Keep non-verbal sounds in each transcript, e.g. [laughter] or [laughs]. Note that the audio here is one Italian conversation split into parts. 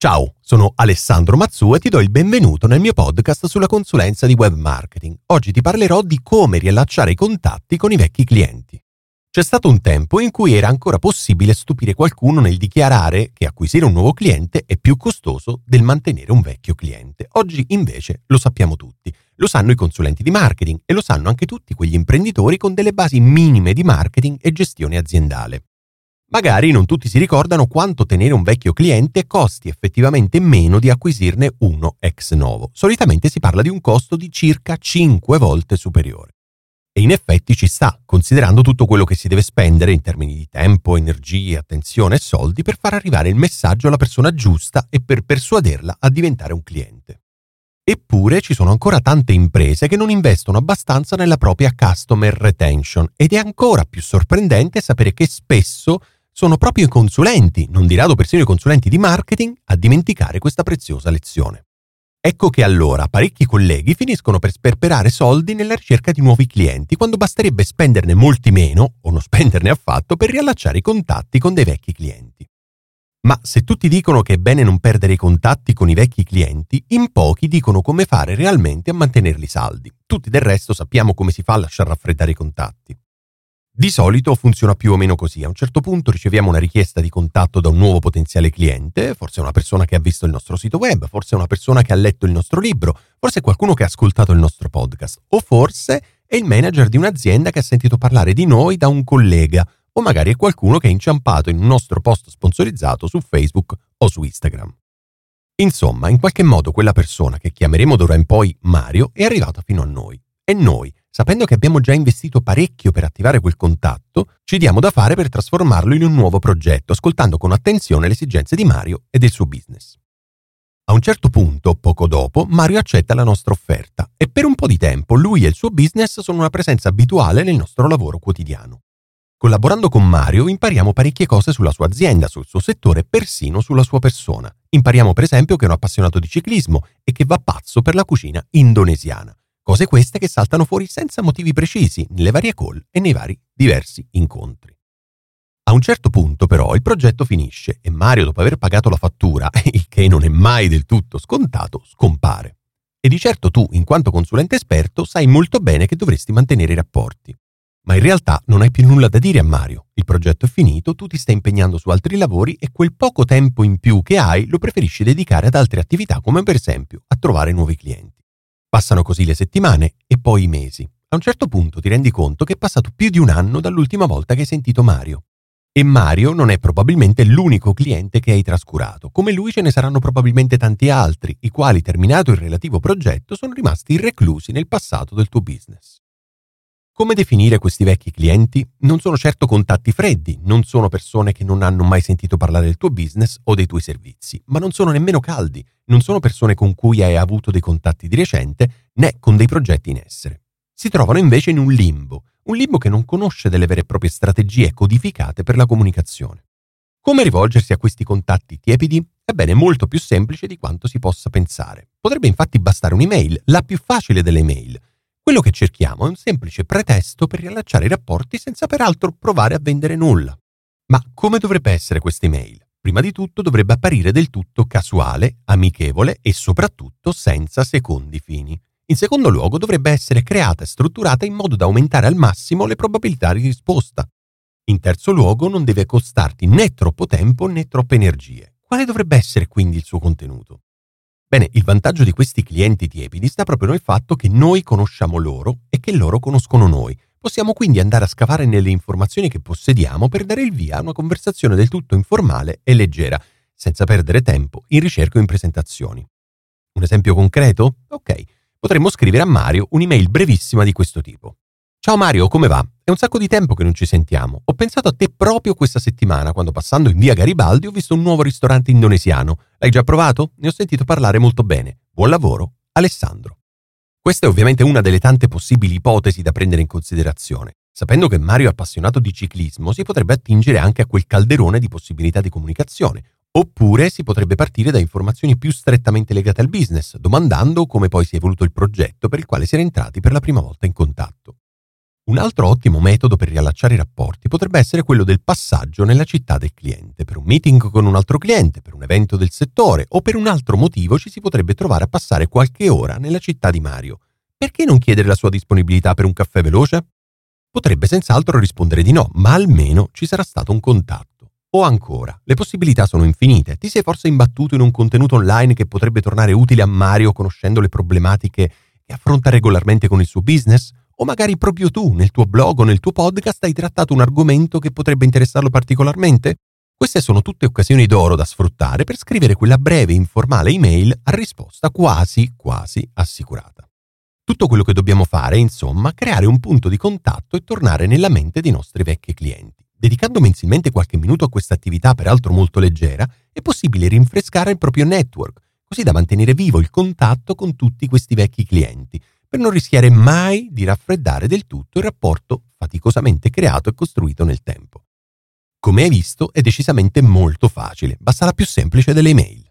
Ciao, sono Alessandro Mazzu e ti do il benvenuto nel mio podcast sulla consulenza di web marketing. Oggi ti parlerò di come riallacciare i contatti con i vecchi clienti. C'è stato un tempo in cui era ancora possibile stupire qualcuno nel dichiarare che acquisire un nuovo cliente è più costoso del mantenere un vecchio cliente. Oggi invece lo sappiamo tutti. Lo sanno i consulenti di marketing e lo sanno anche tutti quegli imprenditori con delle basi minime di marketing e gestione aziendale. Magari non tutti si ricordano quanto tenere un vecchio cliente costi effettivamente meno di acquisirne uno ex novo. Solitamente si parla di un costo di circa 5 volte superiore. E in effetti ci sta, considerando tutto quello che si deve spendere in termini di tempo, energie, attenzione e soldi per far arrivare il messaggio alla persona giusta e per persuaderla a diventare un cliente. Eppure ci sono ancora tante imprese che non investono abbastanza nella propria customer retention ed è ancora più sorprendente sapere che spesso sono proprio i consulenti, non di rado persino i consulenti di marketing, a dimenticare questa preziosa lezione. Ecco che allora parecchi colleghi finiscono per sperperare soldi nella ricerca di nuovi clienti, quando basterebbe spenderne molti meno, o non spenderne affatto, per riallacciare i contatti con dei vecchi clienti. Ma se tutti dicono che è bene non perdere i contatti con i vecchi clienti, in pochi dicono come fare realmente a mantenerli saldi. Tutti del resto sappiamo come si fa a lasciar raffreddare i contatti. Di solito funziona più o meno così. A un certo punto riceviamo una richiesta di contatto da un nuovo potenziale cliente, forse una persona che ha visto il nostro sito web, forse una persona che ha letto il nostro libro, forse qualcuno che ha ascoltato il nostro podcast, o forse è il manager di un'azienda che ha sentito parlare di noi da un collega, o magari è qualcuno che è inciampato in un nostro post sponsorizzato su Facebook o su Instagram. Insomma, in qualche modo quella persona che chiameremo d'ora in poi Mario è arrivata fino a noi. E noi, sapendo che abbiamo già investito parecchio per attivare quel contatto, ci diamo da fare per trasformarlo in un nuovo progetto, ascoltando con attenzione le esigenze di Mario e del suo business. A un certo punto, poco dopo, Mario accetta la nostra offerta e per un po' di tempo lui e il suo business sono una presenza abituale nel nostro lavoro quotidiano. Collaborando con Mario impariamo parecchie cose sulla sua azienda, sul suo settore e persino sulla sua persona. Impariamo per esempio che è un appassionato di ciclismo e che va pazzo per la cucina indonesiana. Cose queste che saltano fuori senza motivi precisi nelle varie call e nei vari diversi incontri. A un certo punto però il progetto finisce e Mario dopo aver pagato la fattura, [laughs] il che non è mai del tutto scontato, scompare. E di certo tu, in quanto consulente esperto, sai molto bene che dovresti mantenere i rapporti. Ma in realtà non hai più nulla da dire a Mario. Il progetto è finito, tu ti stai impegnando su altri lavori e quel poco tempo in più che hai lo preferisci dedicare ad altre attività come per esempio a trovare nuovi clienti. Passano così le settimane e poi i mesi. A un certo punto ti rendi conto che è passato più di un anno dall'ultima volta che hai sentito Mario. E Mario non è probabilmente l'unico cliente che hai trascurato. Come lui ce ne saranno probabilmente tanti altri, i quali, terminato il relativo progetto, sono rimasti reclusi nel passato del tuo business. Come definire questi vecchi clienti? Non sono certo contatti freddi, non sono persone che non hanno mai sentito parlare del tuo business o dei tuoi servizi, ma non sono nemmeno caldi, non sono persone con cui hai avuto dei contatti di recente né con dei progetti in essere. Si trovano invece in un limbo, un limbo che non conosce delle vere e proprie strategie codificate per la comunicazione. Come rivolgersi a questi contatti tiepidi? Ebbene, è molto più semplice di quanto si possa pensare. Potrebbe infatti bastare un'email, la più facile delle email, quello che cerchiamo è un semplice pretesto per riallacciare i rapporti senza peraltro provare a vendere nulla. Ma come dovrebbe essere questa email? Prima di tutto dovrebbe apparire del tutto casuale, amichevole e soprattutto senza secondi fini. In secondo luogo dovrebbe essere creata e strutturata in modo da aumentare al massimo le probabilità di risposta. In terzo luogo non deve costarti né troppo tempo né troppe energie. Quale dovrebbe essere quindi il suo contenuto? Bene, il vantaggio di questi clienti tiepidi sta proprio nel fatto che noi conosciamo loro e che loro conoscono noi. Possiamo quindi andare a scavare nelle informazioni che possediamo per dare il via a una conversazione del tutto informale e leggera, senza perdere tempo in ricerca o in presentazioni. Un esempio concreto? Ok, potremmo scrivere a Mario un'email brevissima di questo tipo. Ciao Mario, come va? È un sacco di tempo che non ci sentiamo. Ho pensato a te proprio questa settimana, quando passando in via Garibaldi ho visto un nuovo ristorante indonesiano. L'hai già provato? Ne ho sentito parlare molto bene. Buon lavoro, Alessandro. Questa è ovviamente una delle tante possibili ipotesi da prendere in considerazione. Sapendo che Mario è appassionato di ciclismo, si potrebbe attingere anche a quel calderone di possibilità di comunicazione, oppure si potrebbe partire da informazioni più strettamente legate al business, domandando come poi si è evoluto il progetto per il quale si era entrati per la prima volta in contatto. Un altro ottimo metodo per riallacciare i rapporti potrebbe essere quello del passaggio nella città del cliente. Per un meeting con un altro cliente, per un evento del settore o per un altro motivo ci si potrebbe trovare a passare qualche ora nella città di Mario. Perché non chiedere la sua disponibilità per un caffè veloce? Potrebbe senz'altro rispondere di no, ma almeno ci sarà stato un contatto. O ancora, le possibilità sono infinite. Ti sei forse imbattuto in un contenuto online che potrebbe tornare utile a Mario conoscendo le problematiche che affronta regolarmente con il suo business? O magari proprio tu, nel tuo blog o nel tuo podcast, hai trattato un argomento che potrebbe interessarlo particolarmente? Queste sono tutte occasioni d'oro da sfruttare per scrivere quella breve informale email a risposta quasi, quasi assicurata. Tutto quello che dobbiamo fare è, insomma, creare un punto di contatto e tornare nella mente dei nostri vecchi clienti. Dedicando mensilmente qualche minuto a questa attività, peraltro molto leggera, è possibile rinfrescare il proprio network, così da mantenere vivo il contatto con tutti questi vecchi clienti per non rischiare mai di raffreddare del tutto il rapporto faticosamente creato e costruito nel tempo. Come hai visto, è decisamente molto facile, basta la più semplice delle email.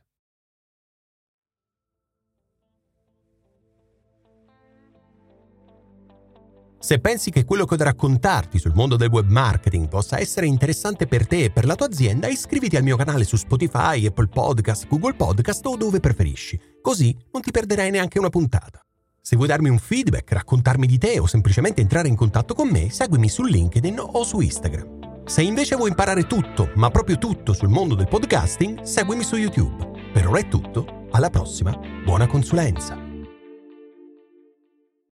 Se pensi che quello che ho da raccontarti sul mondo del web marketing possa essere interessante per te e per la tua azienda, iscriviti al mio canale su Spotify, Apple Podcast, Google Podcast o dove preferisci, così non ti perderai neanche una puntata. Se vuoi darmi un feedback, raccontarmi di te o semplicemente entrare in contatto con me, seguimi su LinkedIn o su Instagram. Se invece vuoi imparare tutto, ma proprio tutto sul mondo del podcasting, seguimi su YouTube. Per ora è tutto, alla prossima, buona consulenza.